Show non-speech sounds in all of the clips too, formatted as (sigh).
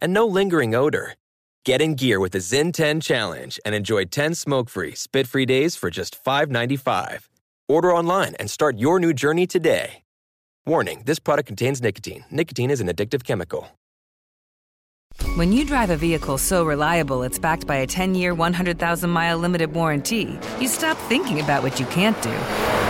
and no lingering odor. Get in gear with the ZYN 10 Challenge and enjoy 10 smoke free, spit free days for just $5.95. Order online and start your new journey today. Warning this product contains nicotine. Nicotine is an addictive chemical. When you drive a vehicle so reliable it's backed by a 10 year, 100,000 mile limited warranty, you stop thinking about what you can't do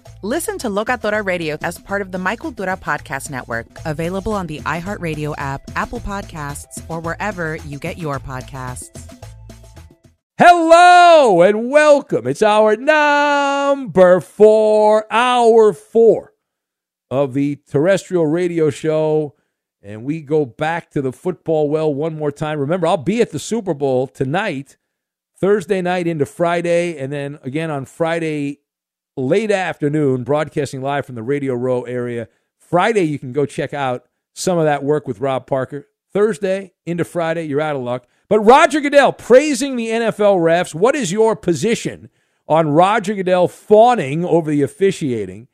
Listen to Locatora Radio as part of the My Cultura Podcast Network. Available on the iHeartRadio app, Apple Podcasts, or wherever you get your podcasts. Hello and welcome. It's hour number four, hour four of the terrestrial radio show. And we go back to the football well one more time. Remember, I'll be at the Super Bowl tonight, Thursday night into Friday, and then again on Friday late afternoon, broadcasting live from the Radio Row area. Friday, you can go check out some of that work with Rob Parker. Thursday into Friday, you're out of luck. But Roger Goodell praising the NFL refs. What is your position on Roger Goodell fawning over the officiating?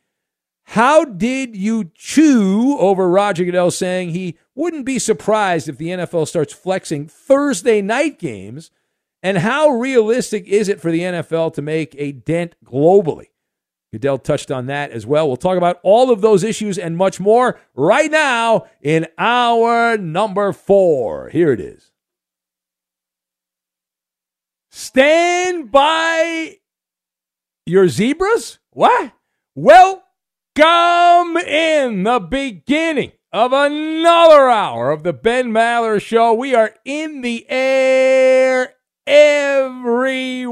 How did you chew over Roger Goodell saying he wouldn't be surprised if the NFL starts flexing Thursday night games? And how realistic is it for the NFL to make a dent globally? Goodell touched on that as well. We'll talk about all of those issues and much more right now in hour number four. Here it is. Stand by your zebras? What? Welcome in the beginning of another hour of the Ben Maller Show. We are in the air everywhere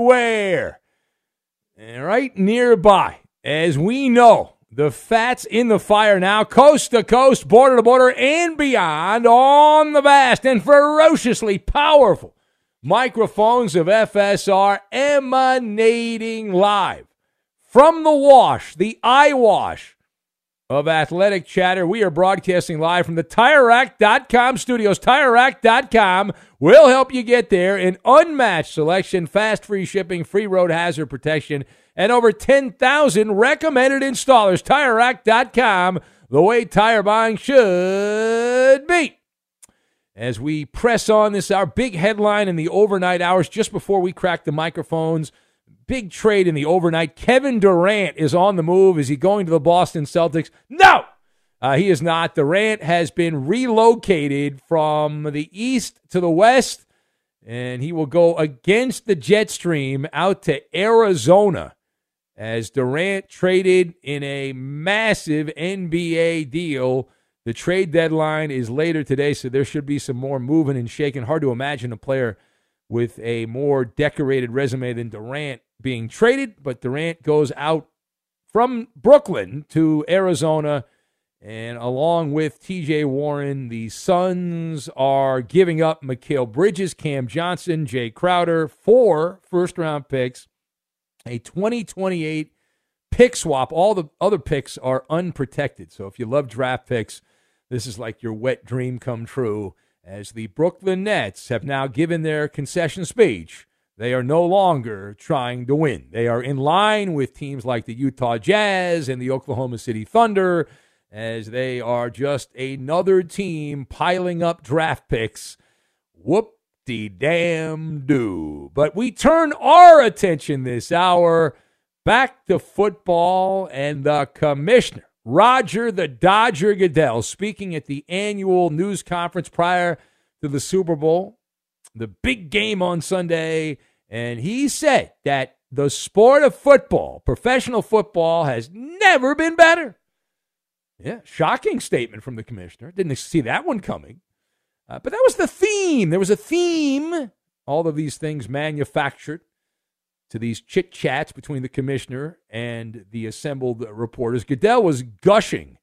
and right nearby. As we know, the fat's in the fire now, coast to coast, border to border, and beyond on the vast and ferociously powerful microphones of FSR emanating live from the wash, the eyewash of athletic chatter. We are broadcasting live from the TireRack.com studios. TireRack.com will help you get there. An unmatched selection, fast free shipping, free road hazard protection, and over 10,000 recommended installers. TireRack.com, the way tire buying should be. As we press on this, our big headline in the overnight hours just before we crack the microphones. Big trade in the overnight. Kevin Durant is on the move. Is he going to the Boston Celtics? No, uh, he is not. Durant has been relocated from the east to the west, and he will go against the jet stream out to Arizona as Durant traded in a massive NBA deal. The trade deadline is later today, so there should be some more moving and shaking. Hard to imagine a player with a more decorated resume than Durant being traded, but Durant goes out from Brooklyn to Arizona. And along with TJ Warren, the Suns are giving up Mikal Bridges, Cam Johnson, Jae Crowder, four first round picks, a 2028 pick swap. All the other picks are unprotected. So if you love draft picks, this is like your wet dream come true. As the Brooklyn Nets have now given their concession speech, they are no longer trying to win. They are in line with teams like the Utah Jazz and the Oklahoma City Thunder, as they are just another team piling up draft picks, Whoop damn do. But we turn our attention this hour back to football and the commissioner, Roger the Dodger Goodell, speaking at the annual news conference prior to the Super Bowl, the big game on Sunday. And he said that the sport of football, professional football, has never been better. Yeah, shocking statement from the commissioner. Didn't see that one coming. Uh, but that was the theme. There was a theme. All of these things manufactured to these chit chats between the commissioner and the assembled reporters. Goodell was gushing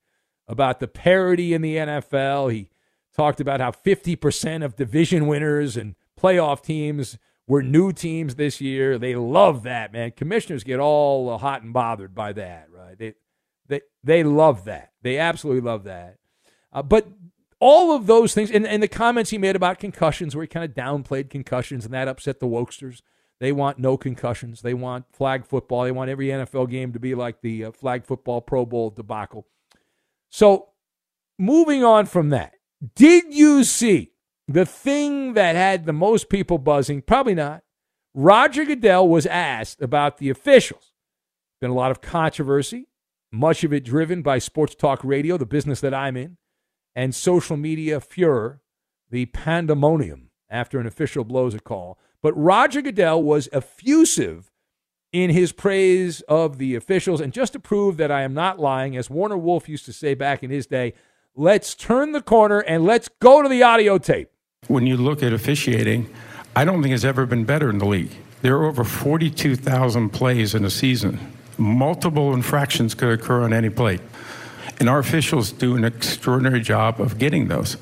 about the parity in the NFL. He talked about how 50% of division winners and playoff teams were new teams this year. They love that, man. Commissioners get all hot and bothered by that, right? They they they love that. They absolutely love that. Uh, but all of those things, and, and the comments he made about concussions, where he kind of downplayed concussions, and that upset the wokesters. They want no concussions. They want flag football. They want every NFL game to be like the uh, flag football Pro Bowl debacle. So, moving on from that, did you see the thing that had the most people buzzing? Probably not. Roger Goodell was asked about the officials. Been a lot of controversy, much of it driven by sports talk radio, the business that I'm in and social media furor, the pandemonium after an official blows a call. But Roger Goodell was effusive in his praise of the officials. And just to prove that I am not lying, as Warner Wolf used to say back in his day, let's turn the corner and let's go to the audio tape. When you look at officiating, I don't think it's ever been better in the league. There are over 42,000 plays in a season. Multiple infractions could occur on any play. And our officials do an extraordinary job of getting those.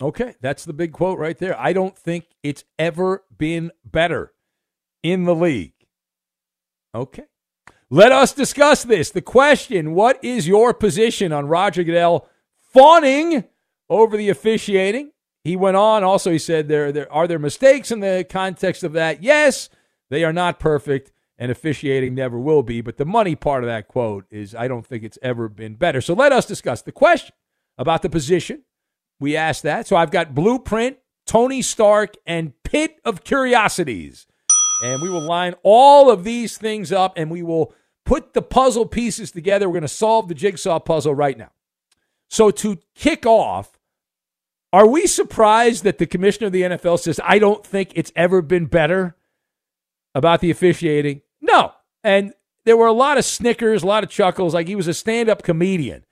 Okay, that's the big quote right there. I don't think it's ever been better in the league. Okay. Let us discuss this. The question What is your position on Roger Goodell fawning over the officiating? He went on. Also, he said, there, there Are there mistakes in the context of that? Yes, they are not perfect and officiating never will be. But the money part of that quote is I don't think it's ever been better. So let us discuss the question about the position. We asked that. So I've got Blueprint, Tony Stark, and Pit of Curiosities. And we will line all of these things up and we will put the puzzle pieces together. We're going to solve the jigsaw puzzle right now. So to kick off, are we surprised that the commissioner of the NFL says, I don't think it's ever been better about the officiating? And there were a lot of snickers, a lot of chuckles. Like he was a stand up comedian.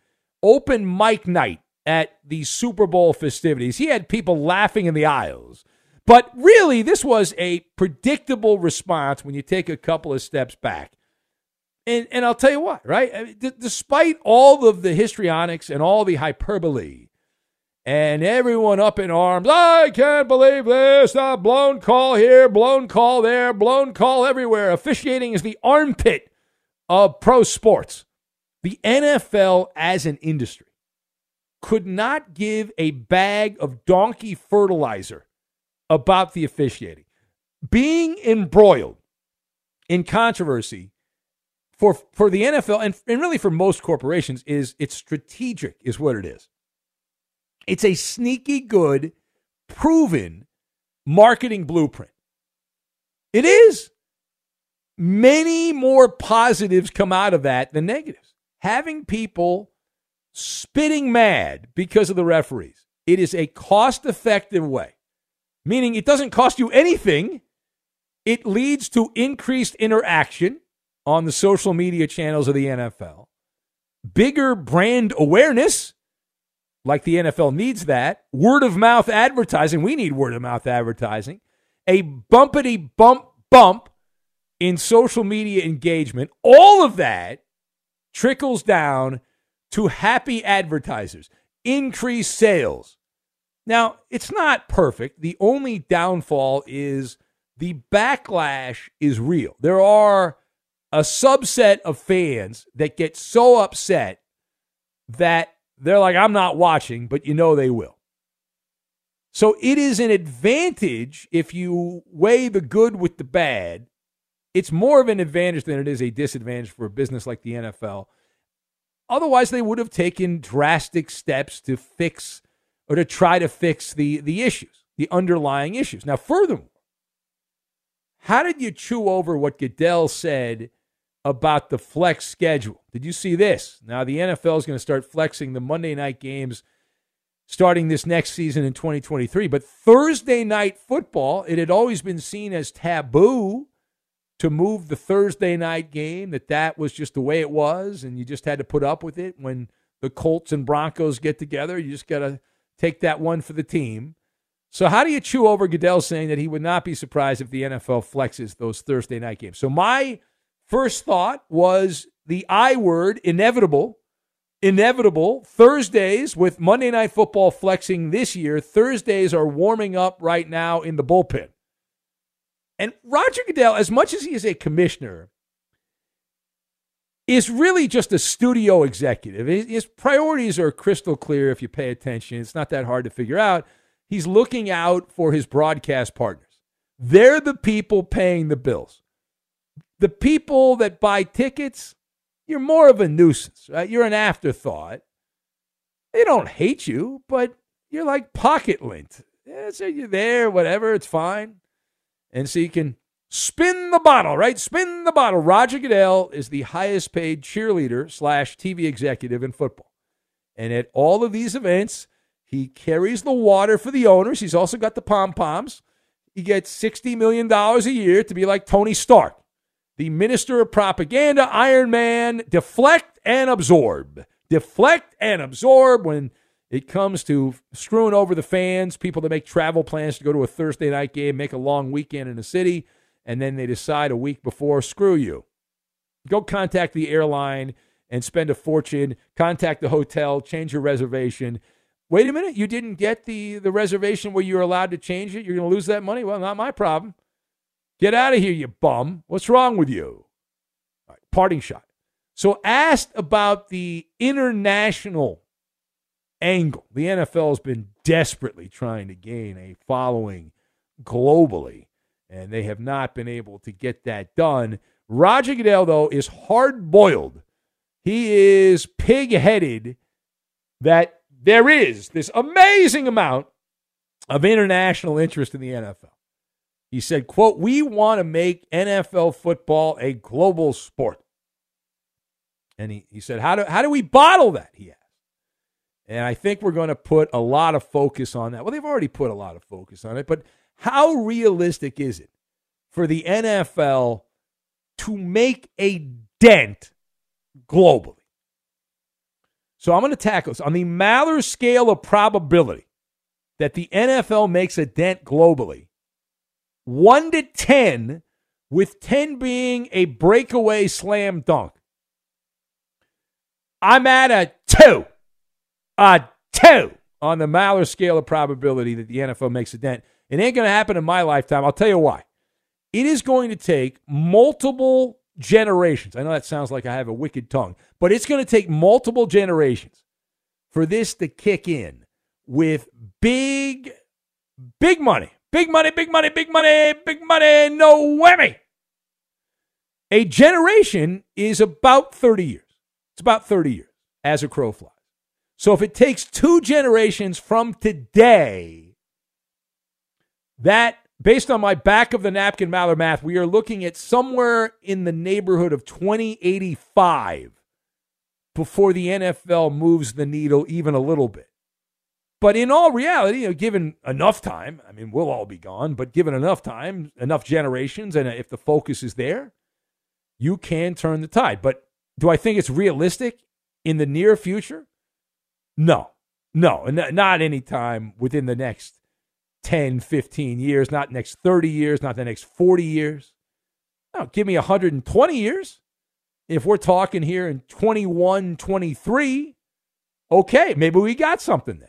Open mic night at the Super Bowl festivities. He had people laughing in the aisles. But really, this was a predictable response when you take a couple of steps back. And, and I'll tell you what, right? D- despite all of the histrionics and all the hyperbole, and everyone up in arms. I can't believe this. A blown call here, blown call there, blown call everywhere. Officiating is the armpit of pro sports. The NFL as an industry could not give a bag of donkey fertilizer about the officiating. Being embroiled in controversy for, for the NFL and, and really for most corporations is it's strategic, is what it is. It's a sneaky good, proven marketing blueprint. It is. Many more positives come out of that than negatives. Having people spitting mad because of the referees. It is a cost effective way, meaning it doesn't cost you anything. It leads to increased interaction on the social media channels of the NFL, bigger brand awareness like the NFL needs that. Word of mouth advertising, we need word of mouth advertising. A bumpity bump bump in social media engagement. All of that trickles down to happy advertisers, increased sales. Now, it's not perfect. The only downfall is the backlash is real. There are a subset of fans that get so upset that they're like, I'm not watching, but you know they will. So it is an advantage if you weigh the good with the bad. It's more of an advantage than it is a disadvantage for a business like the NFL. Otherwise, they would have taken drastic steps to fix or to try to fix the, the issues. the underlying issues. Now, furthermore, how did you chew over what Goodell said about the flex schedule? Did you see this? Now, the NFL is going to start flexing the Monday night games starting this next season in 2023. But Thursday night football, it had always been seen as taboo to move the Thursday night game, that that was just the way it was, and you just had to put up with it when the Colts and Broncos get together. You just got to take that one for the team. So, how do you chew over Goodell saying that he would not be surprised if the NFL flexes those Thursday night games? So, my first thought was the I word, inevitable inevitable. Thursdays with Monday Night Football flexing this year, Thursdays are warming up right now in the bullpen. And Roger Goodell, as much as he is a commissioner, is really just a studio executive. His priorities are crystal clear if you pay attention. It's not that hard to figure out. He's looking out for his broadcast partners. They're the people paying the bills. The people that buy tickets, you're more of a nuisance, right? You're an afterthought. They don't hate you, but you're like pocket lint. Yeah, so you're there, whatever, it's fine. And so you can spin the bottle, right? Spin the bottle. Roger Goodell is the highest paid cheerleader slash TV executive in football. And at all of these events, he carries the water for the owners. He's also got the pom poms. He gets $60 million a year to be like Tony Stark the minister of propaganda, Iron Man, deflect and absorb. Deflect and absorb when it comes to screwing over the fans, people that make travel plans to go to a Thursday night game, make a long weekend in a city, and then they decide a week before, screw you. Go contact the airline and spend a fortune, contact the hotel, change your reservation. Wait a minute, you didn't get the, the reservation where you're allowed to change it? You're going to lose that money? Well, not my problem. Get out of here, you bum. What's wrong with you? Right, parting shot. So, asked about the international angle, the NFL has been desperately trying to gain a following globally, and they have not been able to get that done. Roger Goodell, though, is hard boiled. He is pig headed that there is this amazing amount of international interest in the NFL. He said, quote, we want to make NFL football a global sport. And he, he said, how do, how do we bottle that? He asked. And I think we're going to put a lot of focus on that. Well, they've already put a lot of focus on it, but how realistic is it for the NFL to make a dent globally? So I'm going to tackle this on the Maller scale of probability that the NFL makes a dent globally. 1 to 10, with 10 being a breakaway slam dunk. I'm at a 2. A 2 on the Maller scale of probability that the NFL makes a dent. It ain't going to happen in my lifetime. I'll tell you why. It is going to take multiple generations. I know that sounds like I have a wicked tongue, but it's going to take multiple generations for this to kick in with big, big money, Big money, big money, big money, big money, no whammy. A generation is about 30 years. It's about 30 years as a crow flies. So if it takes two generations from today, that, based on my back of the napkin Maller math, we are looking at somewhere in the neighborhood of 2085 before the NFL moves the needle even a little bit. But in all reality, you know, given enough time, I mean, we'll all be gone, but given enough time, enough generations, and if the focus is there, you can turn the tide. But do I think it's realistic in the near future? No, no, not any time within the next 10, 15 years, not next 30 years, not the next 40 years. No, give me 120 years. If we're talking here in 21, 23, okay, maybe we got something then.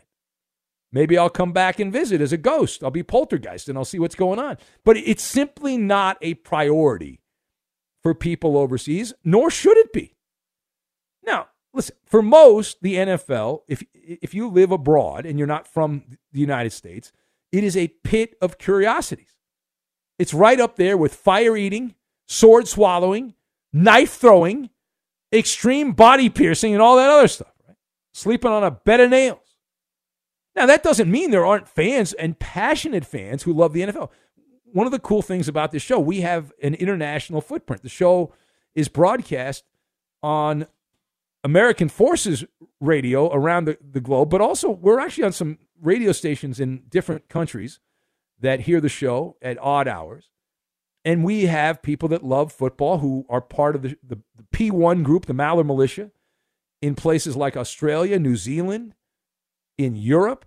Maybe I'll come back and visit as a ghost. I'll be poltergeist and I'll see what's going on. But it's simply not a priority for people overseas, nor should it be. Now, listen, for most, the NFL, if, if you live abroad and you're not from the United States, it is a pit of curiosities. It's right up there with fire eating, sword swallowing, knife throwing, extreme body piercing, and all that other stuff, right? Sleeping on a bed of nails. Now, that doesn't mean there aren't fans and passionate fans who love the NFL. One of the cool things about this show, we have an international footprint. The show is broadcast on American Forces radio around the, the globe, but also we're actually on some radio stations in different countries that hear the show at odd hours. And we have people that love football who are part of the, the, the P1 group, the Maller Militia, in places like Australia, New Zealand, in Europe,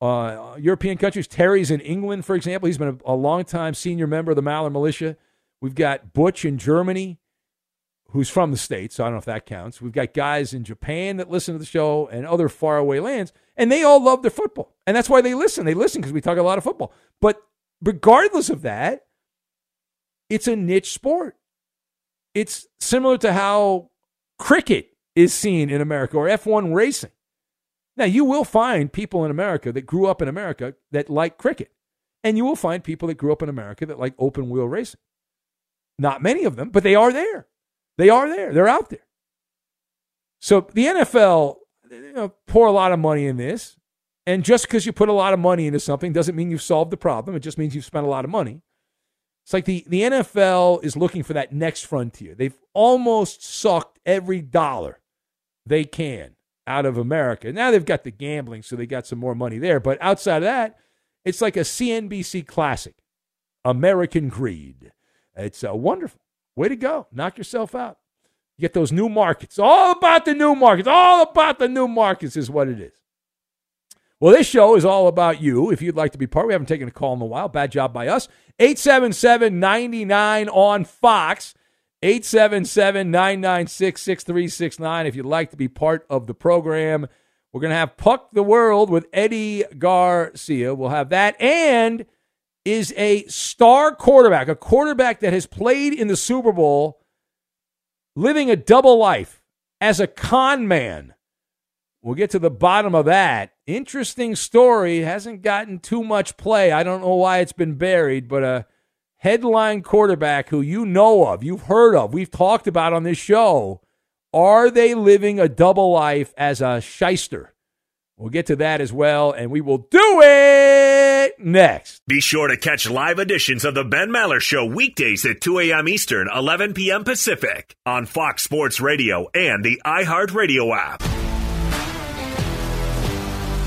uh, European countries. Terry's in England, for example. He's been a, a long-time senior member of the Maller Militia. We've got Butch in Germany, who's from the States, so I don't know if that counts. We've got guys in Japan that listen to the show and other faraway lands, and they all love their football. And that's why they listen. They listen because we talk a lot of football. But regardless of that, it's a niche sport. It's similar to how cricket is seen in America or F1 racing. Now, you will find people in America that grew up in America that like cricket, and you will find people that grew up in America that like open wheel racing. Not many of them, but they are there. They are there. They're out there. So the NFL you know, pour a lot of money in this, and just because you put a lot of money into something doesn't mean you've solved the problem. It just means you've spent a lot of money. It's like the, the NFL is looking for that next frontier. They've almost sucked every dollar they can out of America. Now they've got the gambling, so they got some more money there. But outside of that, it's like a CNBC classic American Greed. It's a wonderful. Way to go. Knock yourself out. You get those new markets. All about the new markets. All about the new markets is what it is. Well, this show is all about you. If you'd like to be part, we haven't taken a call in a while. Bad job by us. 877 99 on Fox. 877 996 6369 if you'd like to be part of the program. We're going to have Puck the World with Eddie Garcia. We'll have that. And is a star quarterback, a quarterback that has played in the Super Bowl, living a double life as a con man. We'll get to the bottom of that. Interesting story. Hasn't gotten too much play. I don't know why it's been buried, but a headline quarterback who you know of, you've heard of, we've talked about on this show. Are they living a double life as a shyster? We'll get to that as well, and we will do it next. Be sure to catch live editions of The Ben Maller Show weekdays at 2 a.m. Eastern, 11 p.m. Pacific on Fox Sports Radio and the iHeartRadio app.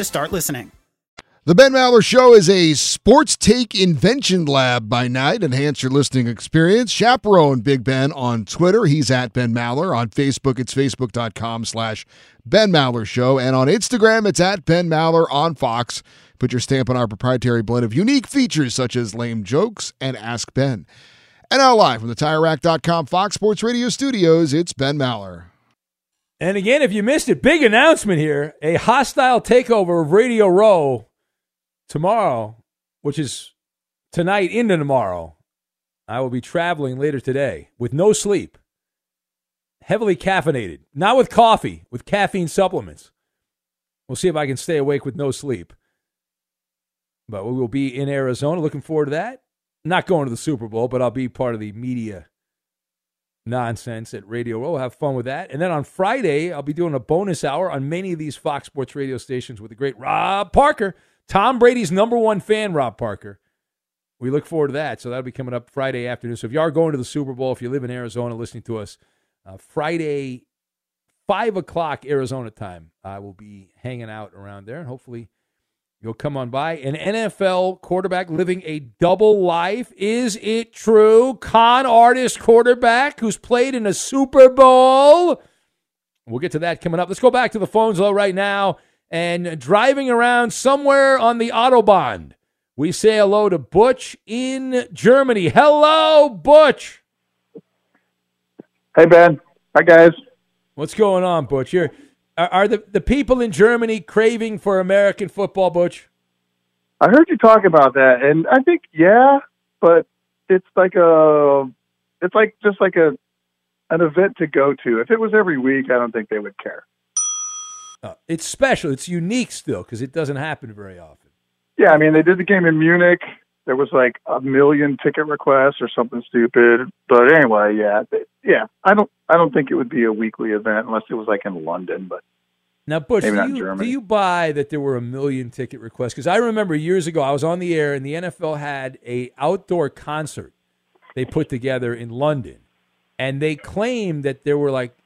to start listening. The Ben Maller Show is a sports take invention lab by night. Enhance your listening experience. Chaperone Big Ben on Twitter. He's at Ben Maller. On Facebook, it's facebook.com slash Ben Maller Show. And on Instagram, it's at Ben Maller on Fox. Put your stamp on our proprietary blend of unique features such as lame jokes and Ask Ben. And now live from the TireRack.com Fox Sports Radio studios, it's Ben Maller. And again, if you missed it, big announcement here a hostile takeover of Radio Row tomorrow, which is tonight into tomorrow. I will be traveling later today with no sleep, heavily caffeinated, not with coffee, with caffeine supplements. We'll see if I can stay awake with no sleep. But we will be in Arizona. Looking forward to that. Not going to the Super Bowl, but I'll be part of the media nonsense at Radio Row. Have fun with that. And then on Friday, I'll be doing a bonus hour on many of these Fox Sports radio stations with the great Rob Parker, Tom Brady's number one fan, Rob Parker. We look forward to that. So that'll be coming up Friday afternoon. So if you are going to the Super Bowl, if you live in Arizona listening to us, uh, Friday, 5 o'clock Arizona time, I will be hanging out around there. And hopefully you'll come on by. An NFL quarterback living a double life. Is it true? Con artist quarterback who's played in a Super Bowl. We'll get to that coming up. Let's go back to the phones though right now. And driving around somewhere on the Autobahn, we say hello to Butch in Germany. Hello, Butch. Hey, Ben. Hi, guys. What's going on, Butch? You're, are, are the, the people in Germany craving for American football, Butch? I heard you talk about that, and I think yeah, but it's like a, it's like just like a, an event to go to. If it was every week, I don't think they would care. Uh, it's special. It's unique still because it doesn't happen very often. Yeah, I mean they did the game in Munich. There was like a million ticket requests or something stupid. But anyway, yeah, yeah. I don't, I don't think it would be a weekly event unless it was like in London. But Now, Butch, do you, do you buy that there were a million ticket requests? Because I remember years ago, I was on the air and the NFL had a outdoor concert they put together in London, and they claimed that there were like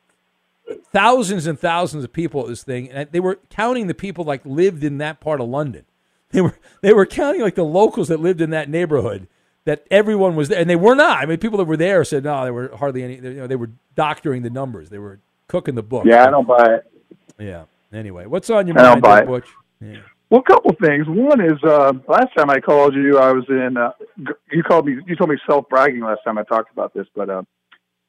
thousands and thousands of people at this thing, and they were counting the people like lived in that part of London. They were they were counting like the locals that lived in that neighborhood. That everyone was there, and they were not. I mean, people that were there said no, there were hardly any. You know, they were doctoring the numbers. They were cooking the book. yeah, I don't buy it. Yeah. Anyway, what's on your I don't mind, buy there, it. Butch? Yeah. Well, a couple things. One is uh, last time I called you, I was in. Uh, you called me. You told me self bragging last time I talked about this, but uh,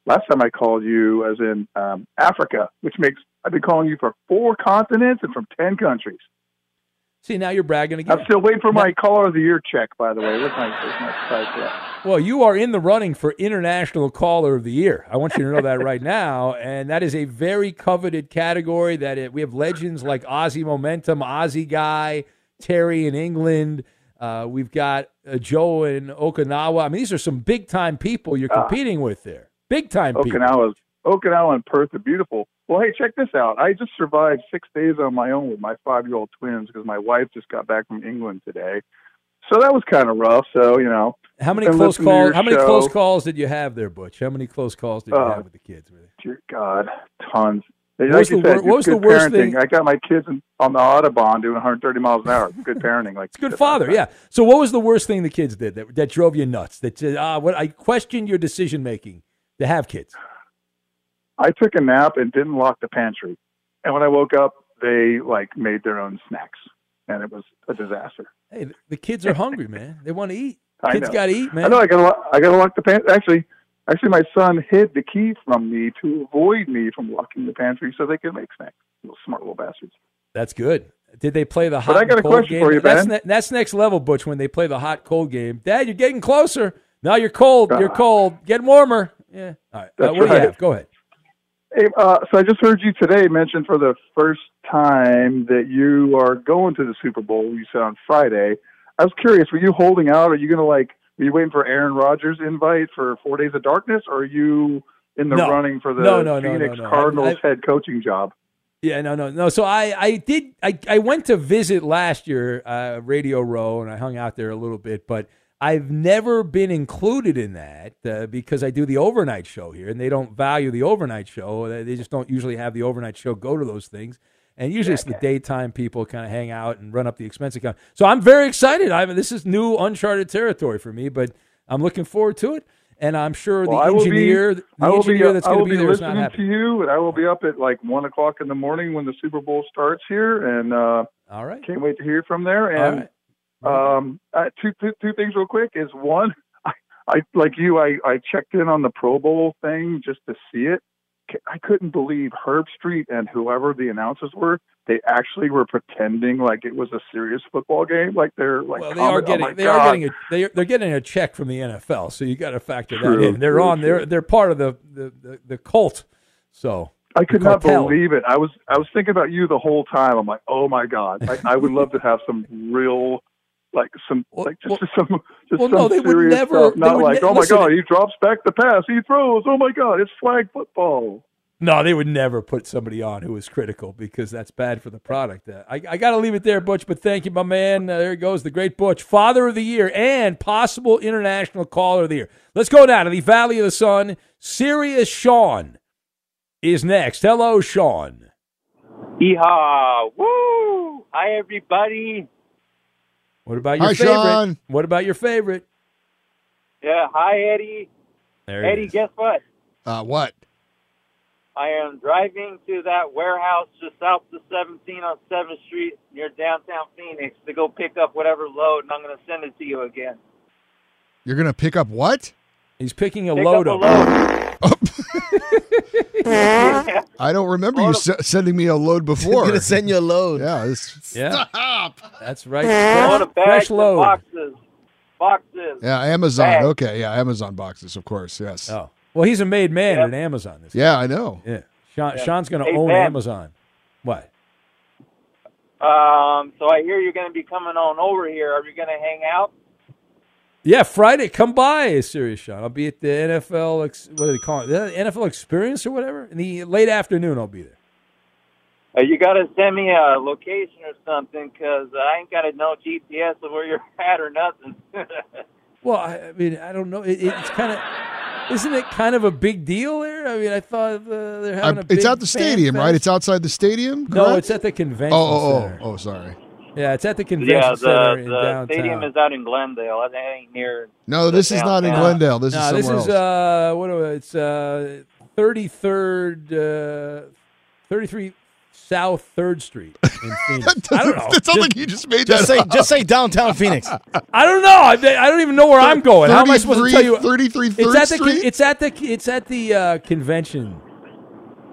last time I called you, as in um, Africa, which makes I've been calling you for four continents and from ten countries. See, now you're bragging again. I'm still waiting for my caller of the year check. By the way, where's my, where's my? Well, you are in the running for International Caller of the Year. I want you to know that right (laughs) now, and that is a very coveted category. That it, we have legends like Aussie Momentum, Aussie Guy, Terry in England. Uh, we've got uh, Joe in Okinawa. I mean, these are some big time people you're Ah. competing with there. Big time people. Okinawa, Okinawa and Perth are beautiful. Well, hey, check this out. I just survived six days on my own with my five-year-old twins because my wife just got back from England today. So that was kind of rough. So you know, How many close calls? How many close calls did you have there, Butch? How many close calls did you Uh, have with the kids? Really? Dear God, tons. Like was you the said, what was the worst parenting. thing- I got my kids in, on the autobahn doing 130 miles an hour. Good parenting. Like It's good father, yeah. So, what was the worst thing the kids did that, that drove you nuts? That said, ah, what I questioned your decision making to have kids. I took a nap and didn't lock the pantry, and when I woke up, they like made their own snacks, and it was a disaster. Hey, the- kids are hungry, man. They want to eat. (laughs) Kids gotta eat, man. I know. I gotta. I gotta lock the pantry. Actually, actually, my son hid the key from me to avoid me from locking the pantry so they could make snacks. Little smart little bastards. That's good. Did they play the hot? But I got a cold question game? for you, that's, ne- that's next level, Butch. When they play the hot cold game, Dad, you're getting closer. Now you're cold. You're Ah. cold. Getting warmer. Yeah. All right. Uh, what do you have? Go ahead. Hey, uh, so I just heard you today mention for the first time that you are going to the Super Bowl. You said on Friday. I was curious. Were you holding out? Are you going to like? Were you waiting for Aaron Rodgers' invite for Four Days of Darkness, or are you in the No. running for the No, no, Phoenix. Cardinals I- I- head coaching job? Yeah, no, no, no. So I, I did. I, I went to visit last year, uh, Radio Row, and I hung out there a little bit. But I've never been included in that uh, because I do the overnight show here, and they don't value the overnight show. They just don't usually have the overnight show go to those things. And usually it's the daytime people kind of hang out and run up the expense account. So I'm very excited. I mean, this is new, uncharted territory for me, but I'm looking forward to it. And I'm sure Well, the engineer, be, the engineer be, that's going to be be there is not listening happy. to you, and I will be up at like one o'clock in the morning when the Super Bowl starts here, and uh, All right. can't wait to hear from there. And um, uh, two, two two things real quick is one, (laughs) I, I like you, I I checked in on the Pro Bowl thing just to see it. I couldn't believe Herb Street and whoever the announcers were. They actually were pretending like it was a serious football game. Like they're like, Well, they are oh getting my they God. are getting a they are, they're getting a check from the NFL, so you got to factor that in. They're true, on true. they're they're part of the the, the, the cult. So I could not believe it. I was I was thinking about you the whole time. I'm like, oh my god! Like, I would love to have some real, like some like just (laughs) some just well, some no, they would serious never- stuff. they Not would like, ne- oh my listen, god, he drops back the pass, he throws. Oh my god, it's flag football. No, they would never put somebody on who is critical because that's bad for the product. Uh, I, I got to leave it there, Butch. But thank you, my man. Uh, there he goes, the great Butch, Father of the Year and possible international Caller of the Year. Let's go now to the Valley of the Sun. Serious Sean is next. Hello, Sean. Yeehaw! Woo! Hi, everybody. What about your Hi, favorite? Sean. What about your favorite? Yeah, hi, Eddie. There he Eddie, is. guess what? Uh, what? I am driving to that warehouse just south of 17 on 7th Street near downtown Phoenix to go pick up whatever load, and I'm going to send it to you again. You're gonna pick up what? He's picking a Pick load up of. a (laughs) I don't remember you se- sending me a load (laughs) before. gonna send you a load. Yeah. This, Yeah. That's right. Load Fresh, bags fresh and load. boxes. Boxes. Yeah, Amazon. Bags. Okay, yeah, Amazon boxes, of course. Yes. Oh, well, he's a made man at Amazon. This Yeah, I know. Yeah. Sean, Yeah. Sean's going to Hey, own Ben. Amazon. What? Um, so I hear you're going to be coming on over here. Are you going to hang out? Yeah, Friday. Come by, Serious Sean. I'll be at the NFL. Ex- what do they call it? The NFL Experience or whatever. In the late afternoon, I'll be there. Uh, you got to send me a location or something because I ain't got to know GPS of where you're at or nothing. (laughs) Well, I, I mean, I don't know. It, it's kind of, isn't it kind of a big deal there? I mean, I thought uh, they're having I- a big it's at the fan stadium, right? It's outside the stadium. No, it's at the convention Oh, oh, center. oh, oh, sorry. Yeah, it's at the convention yeah, center the, in the downtown. stadium is out in Glendale. That ain't near. No, this is not in. Glendale. This no, is this is else. uh, what? do I- It's uh, thirty third, uh, thirty three South Third Street in (laughs) Phoenix. I don't know. That sounds like you just made Just that say, up. just say downtown Phoenix. (laughs) I don't know. I, I don't even know where I'm going. How am I supposed to tell you? 33 It's at the Street? it's at the it's at the uh, convention.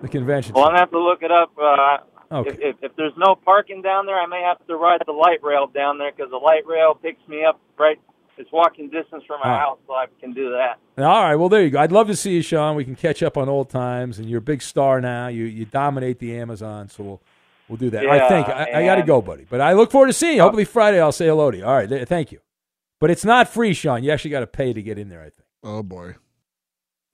The convention. Well, I'm gonna have to look it up. Uh, Okay. if, if, if there's no parking down there, I may have to ride the light rail down there because the light rail picks me up right. It's walking distance from my Ah. house, so I can do that. All right. Well, there you go. I'd love to see you, Sean. We can catch up on old times, and you're a big star now. You you dominate the Amazon, so we'll we'll do that. All right. Yeah, Thank you. I, I got to go, buddy. But I look forward to seeing you. Hopefully Friday I'll say hello to you. All right. th- Thank you. But it's not free, Sean. You actually got to pay to get in there. I think. Oh boy.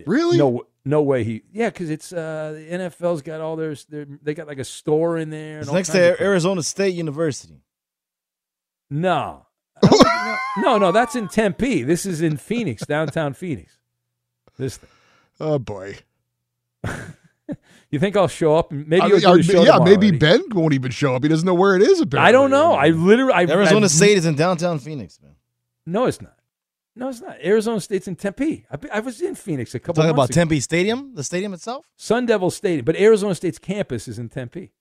Really? No, no way. He yeah, because it's uh the NFL's got all their, their they got like a store in there. And It's next to Arizona State University. No. I (laughs) no, no, that's in Tempe. This is in Phoenix, downtown Phoenix. This thing. Oh boy. (laughs) You think I'll show up? Maybe I mean, do the show yeah, tomorrow, maybe Eddie. Ben won't even show up. He doesn't know where it is. Apparently. I don't know. I literally, I, Arizona I- State is in downtown Phoenix, man. No, it's not. No, it's not. Arizona State's in Tempe. I, I was in Phoenix a couple. Of times. Talking about ago. Tempe Stadium, the stadium itself. Sun Devil Stadium, but Arizona State's campus is in Tempe.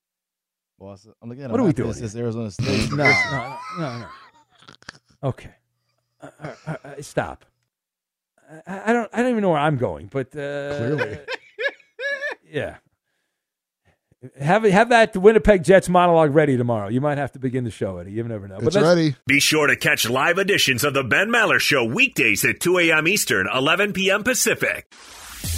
Well, I'm looking at What are we doing says? Arizona State. (laughs) No, no, no, no, no. Okay. Uh, uh, uh, stop. I, I don't. I don't even know where I'm going, but uh, Clearly. (laughs) yeah. Have have that Winnipeg Jets monologue ready tomorrow. You might have to begin the show, Eddie. You never know. It's ready. Be sure to catch live editions of the Ben Maller Show weekdays at 2 a.m. Eastern, 11 p.m. Pacific.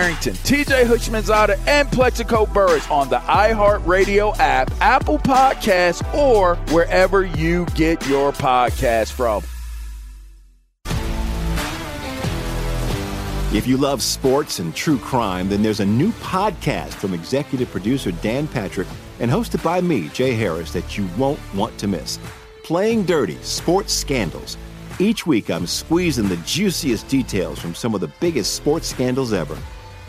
TJ Houshmandzadeh, and Plaxico Burress on the iHeartRadio app, Apple Podcasts, or wherever you get your podcast from. If you love sports and true crime, then there's a new podcast from executive producer Dan Patrick and hosted by me, Jay Harris, that you won't want to miss. Playing Dirty Sports Scandals. Each week, I'm squeezing the juiciest details from some of the biggest sports scandals ever.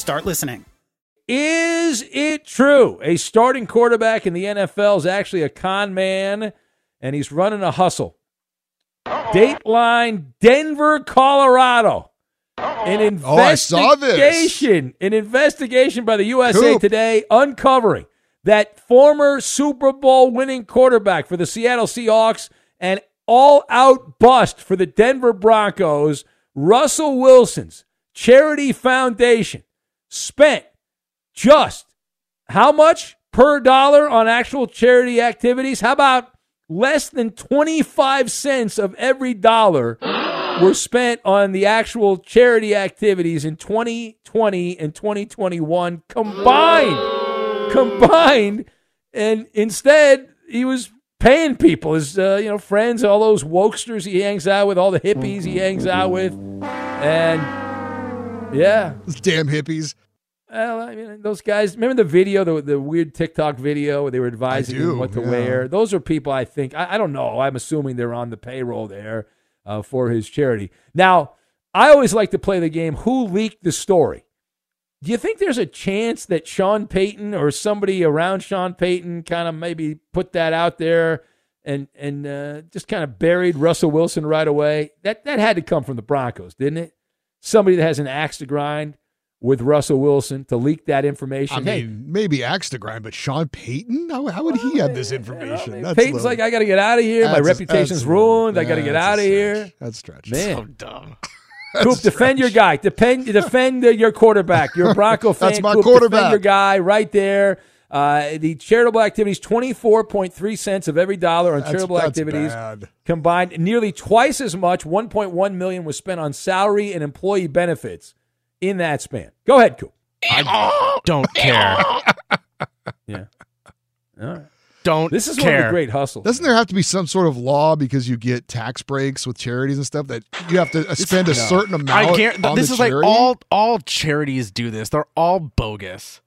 start listening. Is it true a starting quarterback in the NFL is actually a con man and he's running a hustle? Dateline Denver, Colorado. An Oh, I saw this. investigation, an investigation by the USA Coop. Today uncovering that former Super Bowl winning quarterback for the Seattle Seahawks and all out bust for the Denver Broncos, Russell Wilson's charity foundation spent just how much per dollar on actual charity activities? How about less than 25 cents of every dollar (gasps) were spent on the actual charity activities in 2020 and 2021 combined. Combined. And instead, he was paying people, his uh, you know friends, all those wokesters he hangs out with, all the hippies he hangs out with, and yeah, Those damn hippies. well, I mean, those guys. Remember the video, the the weird TikTok video where they were advising do, him what to yeah. wear. Those are people I think. I, I don't know. I'm assuming they're on the payroll there uh, for his charity. Now, I always like to play the game. Who leaked the story? Do you think there's a chance that Sean Payton or somebody around Sean Payton kind of maybe put that out there and and uh, just kind of buried Russell Wilson right away? That that had to come from the Broncos, didn't it? Somebody that has an axe to grind with Russell Wilson to leak that information. I Hey, mean, maybe axe to grind, but Sean Payton? How, how would he have this information? That's Peyton's low. like, I got to get out of here. My reputation's that's- ruined. I got to get out of here. That's stretch. Man, So dumb. (laughs) Coop, defend your guy. Defend, defend your quarterback. You're a (laughs) Bronco fan. That's my Coop, quarterback. Defend your guy right there. Uh, the charitable activities, twenty four point three cents of every dollar on That's- charitable that's activities bad. combined. Nearly twice as much, one point one million, was spent on salary and employee benefits in that span. Go ahead, Coop. I don't care. (laughs) Yeah. All right. Don't This is one of the great hustles. Doesn't there have to be some sort of law because you get tax breaks with charities and stuff that you have to uh, spend a No. certain amount I guarantee on this the is like all all charities do this. They're all bogus.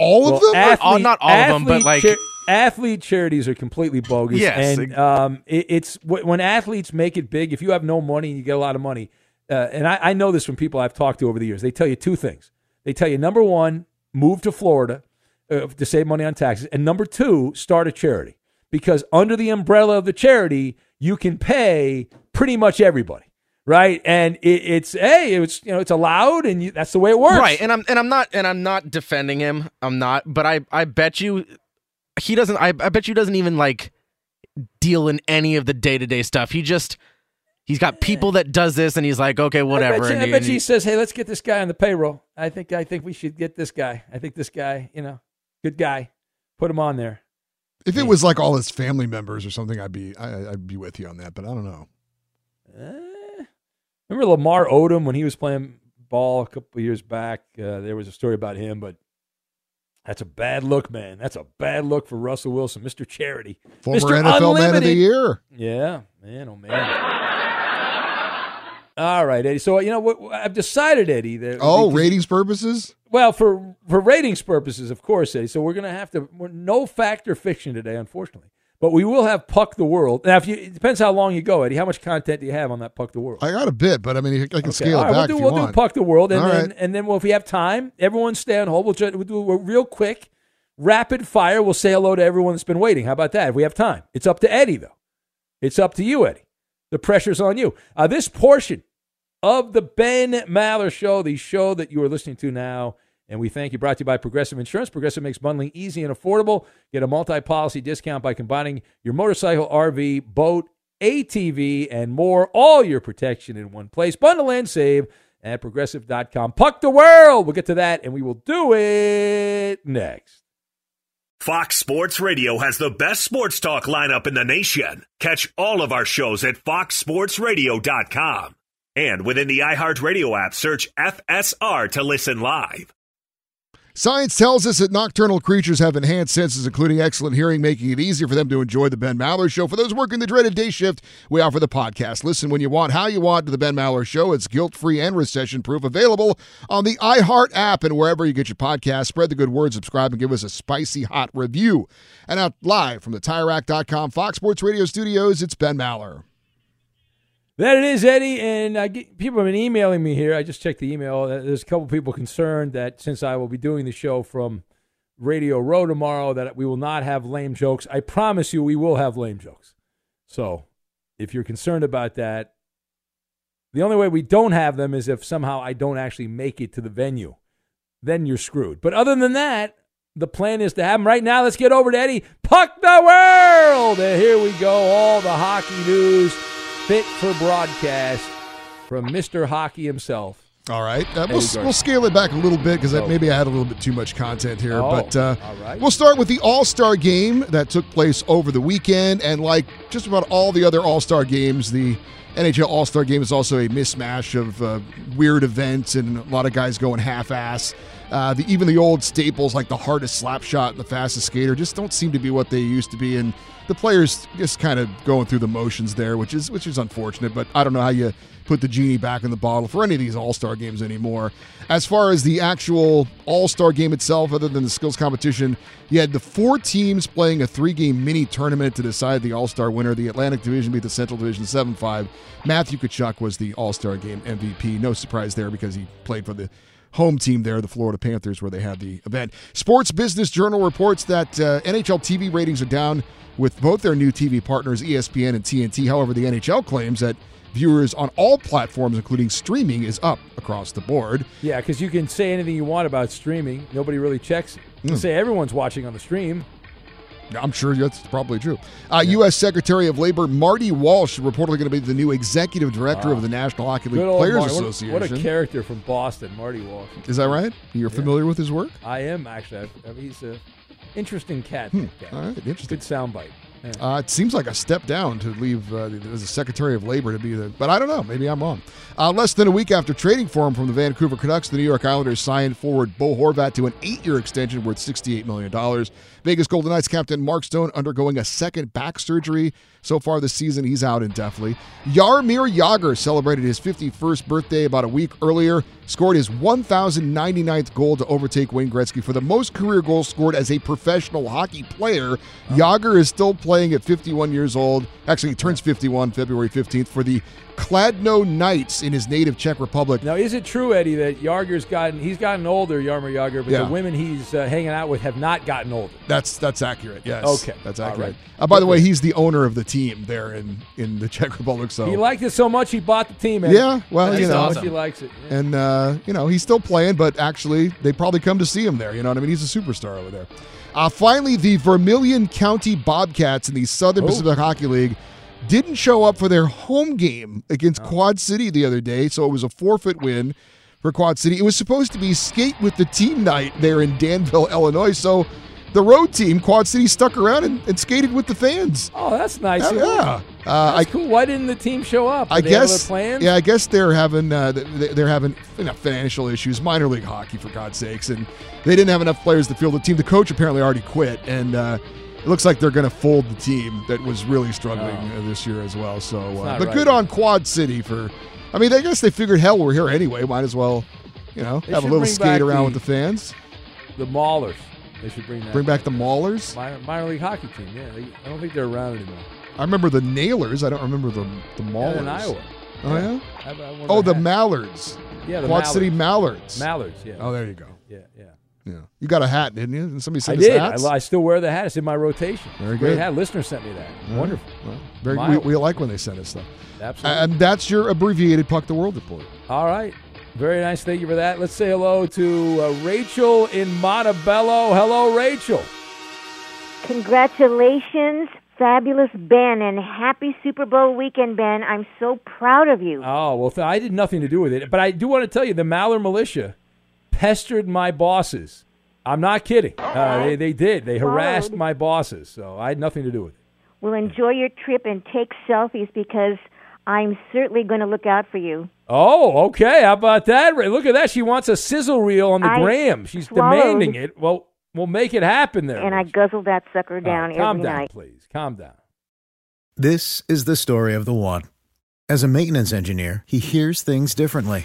All of them? athlete- all- not all of them, but, like- cha- athlete charities are completely bogus. Yes. and um, it, it's wh- when athletes make it big. If you have no money and you get a lot of money, uh, and I, I know this from people I've talked to over the years, they tell you two things. They tell you number one, move to Florida uh, to save money on taxes, and number two, start a charity because under the umbrella of the charity, you can pay pretty much everybody. Right, and it, it's hey, it's you know it's allowed, and you, that's the way it works. Right, and I'm and I'm not and I'm not defending him. I'm not, but I I bet you he doesn't. I, I bet you doesn't even like deal in any of the day to day stuff. He just he's got people that does this, and he's like, okay, whatever. I bet, you, and I he- bet and you he he- says, "Hey, let's get this guy on the payroll. I think I think we should get this guy. I think this guy, you know, good guy. Put him on there." If it was like all his family members or something, I'd be I, I'd be with you on that. But I don't know. Eh. Remember Lamar Odom when he was playing ball a couple of years back? Uh, there was a story about him, but that's a bad look, man. That's a bad look for Russell Wilson, Mr. Charity, Former Mr. NFL Man of the Year. Yeah, man, oh man. All right, Eddie. So you know what I've decided, Eddie. That Oh, ratings purposes. Well, for for ratings purposes, of course, Eddie. So we're going to have to we're no factor fiction today, unfortunately. But we will have Puck the World. Now, if you, it depends how long you go, Eddie. How much content do you have on that Puck the World? I got a bit, but I mean, I can Okay, scale all it back We'll if do, we'll want. do Puck the World, and All then right. and then well, if we have time, everyone stay on hold. We'll, we'll do a real quick, rapid fire. We'll say hello to everyone that's been waiting. How about that? If we have time, it's up to Eddie though. It's up to you, Eddie. The pressure's on you. Uh, this portion of the Ben Maller Show, the show that you are listening to now. And we thank you. Brought to you by Progressive Insurance. Progressive makes bundling easy and affordable. Get a multi policy discount by combining your motorcycle, RV, boat, ATV, and more. All your protection in one place. Bundle and save at progressive.com. Puck the world. We'll get to that and we will do it next. Fox Sports Radio has the best sports talk lineup in the nation. Catch all of our shows at foxsportsradio.com. And within the iHeartRadio app, search FSR to listen live. Science tells us that nocturnal creatures have enhanced senses, including excellent hearing, making it easier for them to enjoy the Ben Maller Show. For those working the dreaded day shift, we offer the podcast. Listen when you want, how you want to the Ben Maller Show. It's guilt free and recession proof. Available on the iHeart app and wherever you get your podcast. Spread the good word, subscribe, and give us a spicy hot review. And out live from the TireRack.com Fox Sports Radio studios, it's Ben Maller. That it is, Eddie. And people have been emailing me here. I just checked the email. Uh, There's a couple people concerned that since I will be doing the show from Radio Row tomorrow, that we will not have lame jokes. I promise you, we will have lame jokes. So if you're concerned about that, the only way we don't have them is if somehow I don't actually make it to the venue. Then you're screwed. But other than that, the plan is to have them right now. Let's get over to Eddie. Puck the world! And here we go. All the hockey news fit for broadcast from Mr. Hockey himself. All right. Uh, we'll, we'll scale it back a little bit because Oh. maybe I had a little bit too much content here. Oh, but uh, right. we'll start with the All Star game that took place over the weekend. And like just about all the other All Star games, the NHL All Star game is also a mismatch of uh, weird events and a lot of guys going half ass. Uh, the, even the old staples like the hardest slap shot and the fastest skater just don't seem to be what they used to be. And the players just kind of going through the motions there, which is which is unfortunate. But I don't know how you put the genie back in the bottle for any of these All Star games anymore. As far as the actual All Star game itself, other than the skills competition, you had the four teams playing a three game mini tournament to decide the All Star winner. The Atlantic Division beat the Central Division 7 5. Matthew Tkachuk was the All Star game MVP. No surprise there because he played for the home team there, the Florida Panthers, where they had the event. Sports Business Journal reports that uh, NHL TV ratings are down with both their new TV partners, ESPN and TNT. However, the NHL claims that viewers on all platforms, including streaming, is up across the board. Yeah, because you can say anything you want about streaming. Nobody really checks. You Hmm. say everyone's watching on the stream. I'm sure that's probably true. Uh, U.S. Secretary of Labor Marty Walsh reportedly going to be the new executive director of the National Hockey League Players Marty. What- Association. What, a character from Boston, Marty Walsh. Is that right? You're familiar with his work? I am actually. I, mean, he's a interesting cat. Hmm. All right, interesting. Good soundbite. Yeah. Uh, it seems like a step down to leave uh, as a Secretary of Labor to be the, but I don't know. Maybe I'm wrong. Uh, less than a week after trading for him from the Vancouver Canucks, the New York Islanders signed forward Bo Horvat to an eight-year extension worth $68 million. Vegas Golden Knights captain Mark Stone undergoing a second back surgery. So far this season, he's out indefinitely. Jaromir Jagr celebrated his 51st birthday about a week earlier, scored his 1,099th goal to overtake Wayne Gretzky for the most career goals scored as a professional hockey player. Jagr is still playing at 51 years old. Actually, he turns 51 February 15th for the Kladno Knights in his native Czech Republic. Now, is it true, Eddie, that Jagr's gotten he's gotten older, Jaromir Jagr, but Yeah. the women he's uh, hanging out with have not gotten older? That's that's accurate. Yes. Okay. That's accurate. right. Uh, by the way, he's the owner of the team there in in the Czech Republic. So He liked it so much he bought the team. Eddie. Yeah, well, That's you know, much he likes it. Yeah. and uh, you know he's still playing, but actually they probably come to see him there. You know what I mean? He's a superstar over there. Uh, finally, the Vermilion County Bobcats in the Southern Oh. Pacific Hockey League didn't show up for their home game Oh. against Quad City the other day, so it was a forfeit win for Quad City. It was supposed to be skate with the team night there in Danville, (laughs) Illinois, so. The road team, Quad City, stuck around and, and skated with the fans. Oh, that's nice. Yeah, yeah. Uh, That's I, cool. Why didn't the team show up? I guess. plans? Yeah, I guess they're having uh, they're having you know, financial issues, minor league hockey for God's sakes, and they didn't have enough players to field the team. The coach apparently already quit, and uh, it looks like they're going to fold the team that was really struggling uh, this year as well. So, uh, but right. good on Quad City for. I mean, I guess they figured, hell, we're here anyway. Might as well, you know, They have a little skate around the- with the fans. The Maulers. They should bring that. Bring back the Maulers. minor, minor league hockey team. Yeah, they, I don't think they're around anymore. I remember the Nailers. I don't remember the the Yeah, Maulers. in Iowa. Oh yeah. I- I Oh, the how- Mallards. Yeah, the Quad City Mallards. Mallards. Mallards. Yeah. Oh, there you go. Yeah, yeah. Yeah. You got a hat, didn't you? Did somebody I send us did. I, hats? I still wear the hat. It's in my rotation. Very Great good. hat. Listener sent me that. All right. Wonderful. Well, very, we, we like when they send us stuff. Absolutely. And that's your abbreviated Puck the World report. All right. Very nice. Thank you for that. Let's say hello to uh, Rachel in Montebello. Hello, Rachel. Congratulations, fabulous Ben, and happy Super Bowl weekend, Ben. I'm so proud of you. Oh, well, th- I did nothing to do with it. But I do want to tell you the Maller militia pestered my bosses. I'm not kidding. Uh, they, they did. They harassed my bosses. So I had nothing to do with it. Well, enjoy your trip and take selfies because I'm certainly going to look out for you. Oh, okay. How about that? Look at that. She wants a sizzle reel on the I gram. She's swallowed. demanding it. Well, we'll make it happen there. And I guzzle that sucker down Calm every down, night. please. Calm down. This is the story of the one. As a maintenance engineer, he hears things differently.